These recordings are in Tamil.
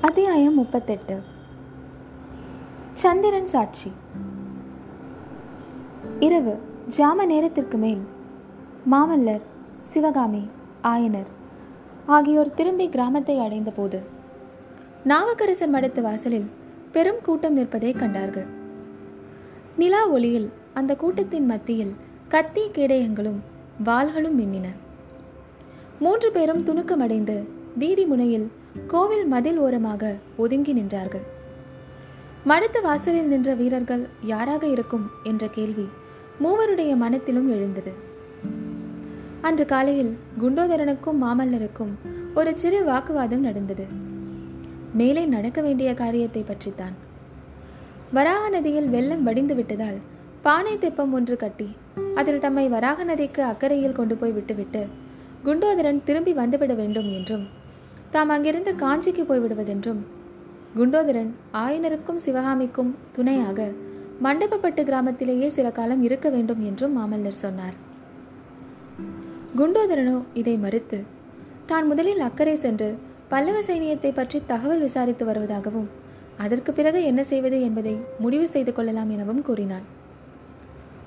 அத்தியாயம் முப்பத்தெட்டு. சந்திரன் சாட்சி. இரவு ஜாம நேரத்திற்கு மேல். மாமல்லர் சிவகாமி ஆயனர் ஆகியோர் திரும்பி கிராமத்தை அடைந்தபோது நாவக்கரசர் மடத்து வாசலில் பெரும் கூட்டம் நிற்பதை கண்டார்கள். நிலா ஒளியில் அந்த கூட்டத்தின் மத்தியில் கத்தி கேடயங்களும் வாள்களும் மின்னின. மூன்று பேரும் துணுக்கமடைந்து வீதி முனையில் கோவில் மதில் ஓரமாக ஒதுங்கி நின்றார்கள். மடுத்த வாசலில் நின்ற வீரர்கள் யாராக இருக்கும் என்ற கேள்வி மூவருடைய மனத்திலும் எழுந்தது. அன்று காலையில் குண்டோதரனுக்கும் மாமல்லருக்கும் ஒரு சிறு வாக்குவாதம் நடந்தது. மேலே நடக்க வேண்டிய காரியத்தை பற்றித்தான். வராக நதியில் வெள்ளம் வடிந்து விட்டதால் பானை தெப்பம் ஒன்று கட்டி அதில் தம்மை வராக நதிக்கு அக்கறையில் கொண்டு போய் விட்டுவிட்டு குண்டோதரன் திரும்பி வந்துவிட வேண்டும் என்றும் தாம் அங்கிருந்து காஞ்சிக்கு போய்விடுவதென்றும் குண்டோதரன் ஆயனருக்கும் சிவகாமிக்கும் துணையாக மண்டபப்பட்டு கிராமத்திலேயே சில காலம் இருக்க வேண்டும் என்றும் மாமல்லர் சொன்னார். குண்டோதரனோ இதை மறுத்து தான் முதலில் அக்கறை சென்று பல்லவ சைனியத்தை பற்றி தகவல் விசாரித்து வருவதாகவும் அதற்கு பிறகு என்ன செய்வது என்பதை முடிவு செய்து கொள்ளலாம் எனவும் கூறினான்.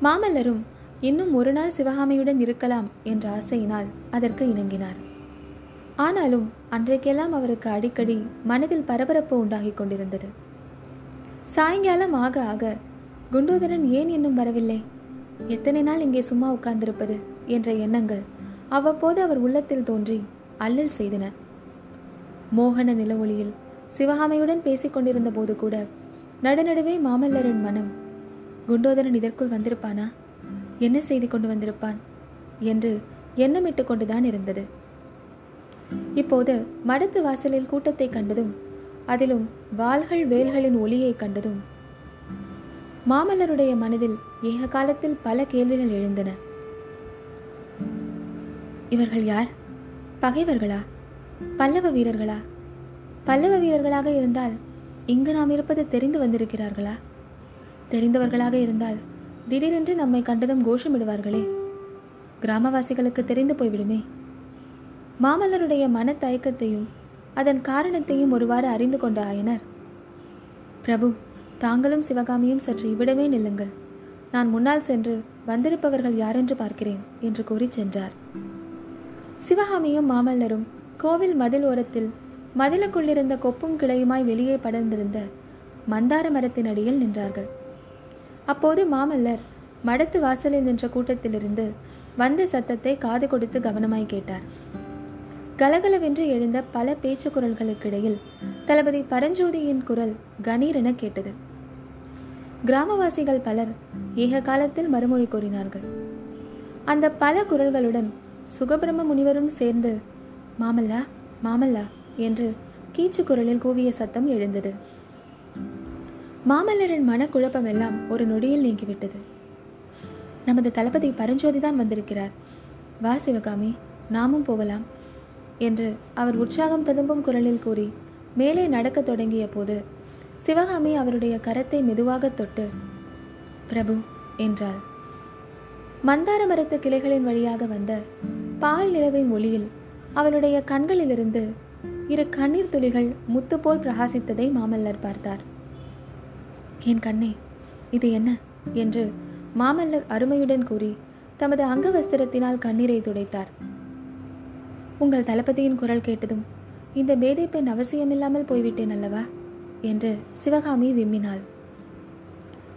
மாமல்லரும் இன்னும் ஒரு நாள் சிவகாமியுடன் இருக்கலாம் என்ற ஆசையினால் அதற்கு இணங்கினார். ஆனாலும் அன்றைக்கெல்லாம் அவருக்கு அடிக்கடி மனதில் பரபரப்பு உண்டாகி கொண்டிருந்தது. சாயங்காலம் ஆக ஆக குண்டோதரன் ஏன் இன்னும் வரவில்லை? எத்தனை நாள் இங்கே சும்மா உட்கார்ந்திருப்பது என்ற எண்ணங்கள் அவ்வப்போது அவர் உள்ளத்தில் தோன்றி அல்லல் செய்தன. மோகன நிலவொளியில் ஒளியில் சிவகாமையுடன் கொண்டிருந்த போது கூட நடுநடுவே மாமல்லரின் மனம் குண்டோதரன் இதற்குள் வந்திருப்பானா? என்ன செய்தி கொண்டு வந்திருப்பான்? என்று எண்ணமிட்டு கொண்டுதான் இருந்தது. இப்போது மடத்து வாசலில் கூட்டத்தை கண்டதும் அதிலும் வாள்கள் வேல்களின் ஒளியை கண்டதும் மாமல்லருடைய மனதில் ஏக காலத்தில் பல கேள்விகள் எழுந்தன. இவர்கள் யார்? பகைவர்களா? பல்லவ வீரர்களா? பல்லவ வீரர்களாக இருந்தால் இங்கு நாம் இருப்பது தெரிந்து வந்திருக்கிறார்களா? தெரிந்தவர்களாக இருந்தால் திடீரென்று நம்மை கண்டதும் கோஷமிடுவார்களே. கிராமவாசிகளுக்கு தெரிந்து போய்விடுமே. மாமல்லருடைய மனத்தயக்கத்தையும் அதன் காரணத்தையும் ஒருவாறு அறிந்து கொண்ட ஆயனர் பிரபு தாங்களும் சிவகாமியும் சற்று இவ்விடமே நில்லுங்கள். நான் முன்னால் சென்று வந்திருப்பவர்கள் யாரென்று பார்க்கிறேன் என்று கூறி சென்றார். சிவகாமியும் மாமல்லரும் கோவில் மதில் ஓரத்தில் மதிலுக்குள்ளிருந்த கொப்பும் கிளையுமாய் வெளியே படர்ந்திருந்த மந்தார மரத்தின் அடியில் நின்றார்கள். அப்போது மாமல்லர் மடத்து வாசலில் நின்ற கூட்டத்திலிருந்து வந்த சத்தத்தை காது கொடுத்து கவனமாய் கேட்டார். கலகலவென்று எழுந்த பல பேச்சு குரல்களுக்கிடையில் தளபதி பரஞ்சோதியின் குரல் கணீரென கேட்டது. கிராமவாசிகள் பலர் ஏக காலத்தில் மறுமொழி கூறினார்கள். அந்த பல குரல்களுடன் சுகபிரம முனிவரும் சேர்ந்து மாமல்லா மாமல்லா என்று கீச்சு குரலில் கூவிய சத்தம் எழுந்தது. மாமல்லரின் மனக்குழப்பம் எல்லாம் ஒரு நொடியில் நீங்கிவிட்டது. நமது தளபதி பரஞ்சோதி தான் வந்திருக்கிறார். வா சிவகாமி நாமும் போகலாம். என்று அவர் உற்சாகம் ததும்பும் குரலில் கூறி மேலே நடக்கத் தொடங்கிய போது சிவகாமி அவருடைய கரத்தை மெதுவாக தொட்டு பிரபு என்றாள். மந்தார மரத்து கிளைகளின் வழியாக வந்த பால் நிலவின் ஒளியில் அவளுடைய கண்களிலிருந்து இரு கண்ணீர் துளிகள் முத்து போல் பிரகாசித்ததை மாமல்லர் பார்த்தார். என் கண்ணே இது என்ன? என்று மாமல்லர் அருமையுடன் கூறி தமது அங்கவஸ்திரத்தினால் கண்ணீரை துடைத்தார். உங்கள் தளபதியின் குரல் கேட்டதும் இந்த பேதை பெண் அவசியமில்லாமல் போய்விட்டேன் அல்லவா? என்று சிவகாமி விம்மினாள்.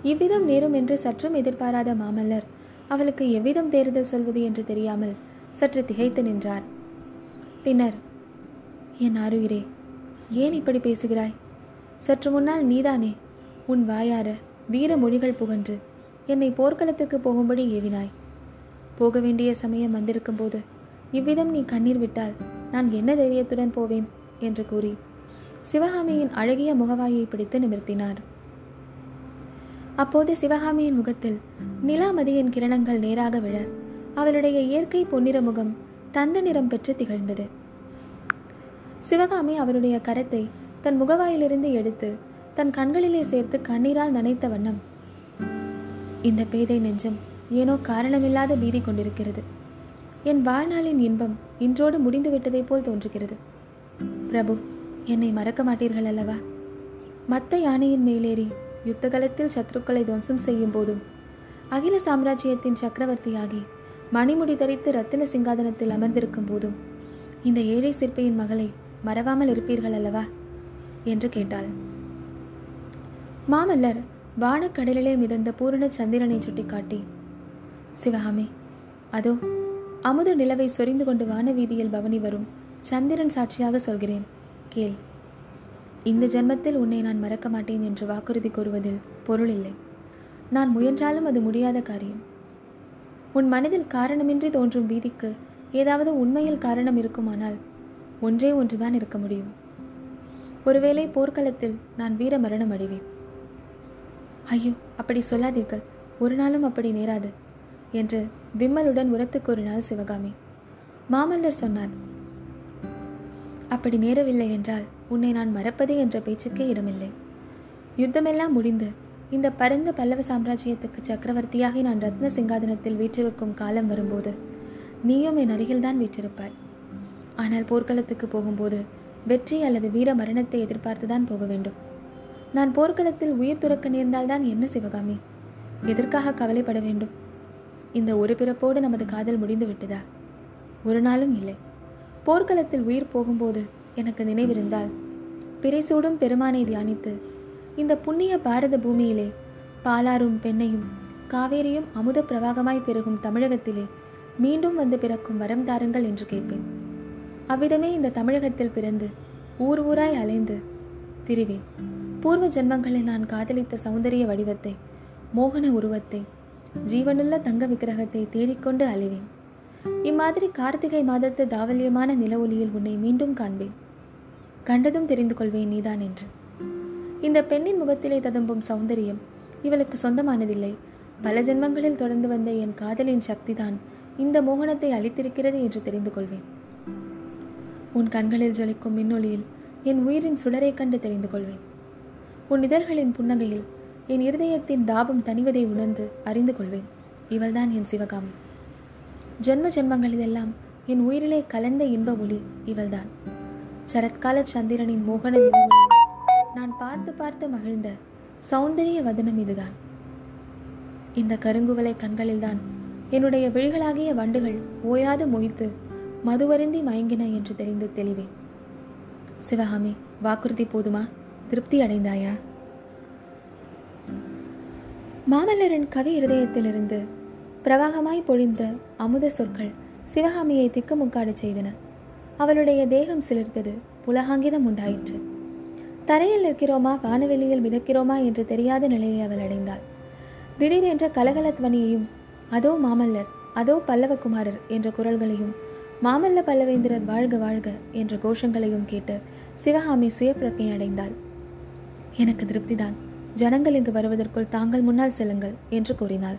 இவ்விதம் நேரும் என்று சற்றும் எதிர்பாராத மாமல்லர் அவளுக்கு எவ்விதம் தேர்தல் சொல்வது என்று தெரியாமல் சற்று திகைத்து நின்றார். பின்னர் என் ஆறுகிறே ஏன் இப்படி பேசுகிறாய்? சற்று முன்னால் நீதானே உன் வாயார வீர மொழிகள் புகன்று என்னை போர்க்களத்திற்கு போகும்படி ஏவினாய். போக வேண்டிய சமயம் வந்திருக்கும் போது இவ்விதம் நீ கண்ணீர் விட்டால் நான் என்ன தைரியத்துடன் போவேன்? என்று கூறி சிவகாமியின் அழகிய முகவாயை பிடித்து நிமிர்த்தினார். அப்போது சிவகாமியின் முகத்தில் நிலாமதியின் கிரணங்கள் நேராக விழ அவளுடைய இயற்கை பொன்னிற முகம் தந்த நிறம் பெற்று திகழ்ந்தது. சிவகாமி அவருடைய கரத்தை தன் முகவாயிலிருந்து எடுத்து தன் கண்களிலே சேர்த்து கண்ணீரால் நனைத்த வண்ணம் இந்த பேதை நெஞ்சம் ஏனோ காரணமில்லாத பீதி கொண்டிருக்கிறது. என் வாழ்நாளின் இன்பம் இன்றோடு முடிந்து விட்டதைப் போல் தோன்றுகிறது. பிரபு என்னை மறக்க மாட்டீர்கள் அல்லவா? மத்த யானையின் மேலேறி யுத்தகலத்தில் சத்ருக்களை துவம்சம் செய்யும் போதும் அகில சாம்ராஜ்யத்தின் சக்கரவர்த்தியாகி மணிமுடி தரித்து ரத்தின சிங்காதனத்தில் அமர்ந்திருக்கும் போதும் இந்த ஏழை சிற்பியின் மகளை மறவாமல் இருப்பீர்கள் அல்லவா? என்று கேட்டாள். மாமல்லர் வானக்கடலிலே மிதந்த பூரண சந்திரனை சுட்டிக்காட்டி சிவகாமி அதோ அமுது நிலவை சொரிந்து கொண்டு வானவீதியில் பவனி வரும். சந்திரன் சாட்சியாக சொல்கிறேன். கேள். இந்த ஜென்மத்தில் உன்னை நான் மறக்க மாட்டேன் என்று வாக்குறுதி கூறுவதில் பொருள் இல்லை. நான் முயன்றாலும் அது முடியாத காரியம். உன் மனதில் காரணமின்றி தோன்றும் வீதிக்கு ஏதாவது உண்மையில் காரணம் இருக்குமானால் ஒன்றே ஒன்றுதான் இருக்க முடியும். ஒருவேளை போர்க்களத்தில் நான் வீர மரணம் அடைவேன். ஐயோ அப்படி சொல்லாதீர்கள். ஒரு நாளும் அப்படி நேராது என்று விம்மலுடன் உரத்து கூறினாள் சிவகாமி. மாமல்லர் சொன்னார் அப்படி நேரவில்லை என்றால் உன்னை நான் மறப்பது என்ற பேச்சுக்கே இடமில்லை. யுத்தமெல்லாம் முடிந்து இந்த பரந்த பல்லவ சாம்ராஜ்யத்துக்கு சக்கரவர்த்தியாகி நான் ரத்ன சிங்காதனத்தில் வீற்றிருக்கும் காலம் வரும்போது நீயும் என் அருகில்தான் வீற்றிருப்பாய். ஆனால் போர்க்களத்துக்கு போகும்போது வெற்றி அல்லது வீர மரணத்தை எதிர்பார்த்துதான் போக வேண்டும். நான் போர்க்களத்தில் உயிர் துறக்க நேர்ந்தால்தான் என்ன சிவகாமி? எதற்காக கவலைப்பட வேண்டும்? இந்த ஒரு பிறப்போடு நமது காதல் முடிந்து விட்டதா? ஒரு நாளும் இல்லை. போர்க்களத்தில் உயிர் போகும்போது எனக்கு நினைவிருந்தால் பிறைசூடும் பெருமானை தியானித்து இந்த புண்ணிய பாரத பூமியிலே பாலாரும் பெண்ணையும் காவேரியும் அமுத பிரவாகமாய் பெருகும் தமிழகத்திலே மீண்டும் வந்து பிறக்கும் வரம் தாருங்கள் என்று கேட்பேன். அவ்விதமே இந்த தமிழகத்தில் பிறந்து ஊர் ஊராய் அலைந்து திரிவேன். பூர்வ ஜென்மங்களில் நான் காதலித்த சௌந்தரிய வடிவத்தை மோகன உருவத்தை ஜீவனுள்ள தங்க விக்கிரகத்தை தேடிக்கொண்டு அழிவேன் இம்மாதிரி கார்த்திகை மாதத்து தாவல்யமான நில ஒளியில் உன்னை மீண்டும் காண்பேன். கண்டதும் தெரிந்து கொள்வேன் நீதான் என்று. இந்த பெண்ணின் முகத்திலே ததும்பும் சௌந்தரியம் இவளுக்கு சொந்தமானதில்லை. பல ஜென்மங்களில் தொடர்ந்து வந்த என் காதலின் சக்திதான் இந்த மோகனத்தை அளித்திருக்கிறது என்று தெரிந்து கொள்வேன். உன் கண்களில் ஜொலிக்கும் மின்னொளியில் என் உயிரின் சுடரை கண்டு தெரிந்து கொள்வேன். உன் இதழ்களின் புன்னகையில் என் இருதயத்தின் தாபம் தணிவதை உணர்ந்து அறிந்து கொள்வேன். இவள்தான் என் சிவகாமி. ஜென்ம ஜென்மங்களிலெல்லாம் என் உயிரிலே கலந்த இன்ப ஒளி இவள்தான். சரத்கால சந்திரனின் மோகன நிலவொளி நான் பார்த்து பார்த்து மகிழ்ந்த சௌந்தரிய வதனம் இதுதான். இந்த கருங்குவலை கண்களில்தான் என்னுடைய விழிகளாகிய வண்டுகள் ஓயாது மொய்த்து மதுவருந்தி மயங்கின என்று தெரிந்து தெளிவேன். சிவகாமி வாக்குறுதி போதுமா? திருப்தி அடைந்தாயா? மாமல்லரின் கவி இருதயத்திலிருந்து பிரவாகமாய் பொழிந்த அமுத சொற்கள் சிவகாமியை திக்குமுக்காடு செய்தன. அவளுடைய தேகம் சிலிர்த்தது புலகாங்கிதம் உண்டாயிற்று. தரையில் நிற்கிறோமா? வானவெளியில் மிதக்கிறோமா? என்று தெரியாத நிலையை அவள் அடைந்தாள். திடீரென்ற கலகலத்வனியையும் அதோ மாமல்லர் அதோ பல்லவகுமாரர் என்ற குரல்களையும் மாமல்ல பல்லவேந்திரர் வாழ்க வாழ்க என்ற கோஷங்களையும் கேட்டு சிவகாமி சுயப்பிரக்கை அடைந்தாள். எனக்கு திருப்திதான். ஜனங்கள் இங்கு வருவதற்குள் தாங்கள் முன்னால் செல்லுங்கள் என்று கூறினாள்.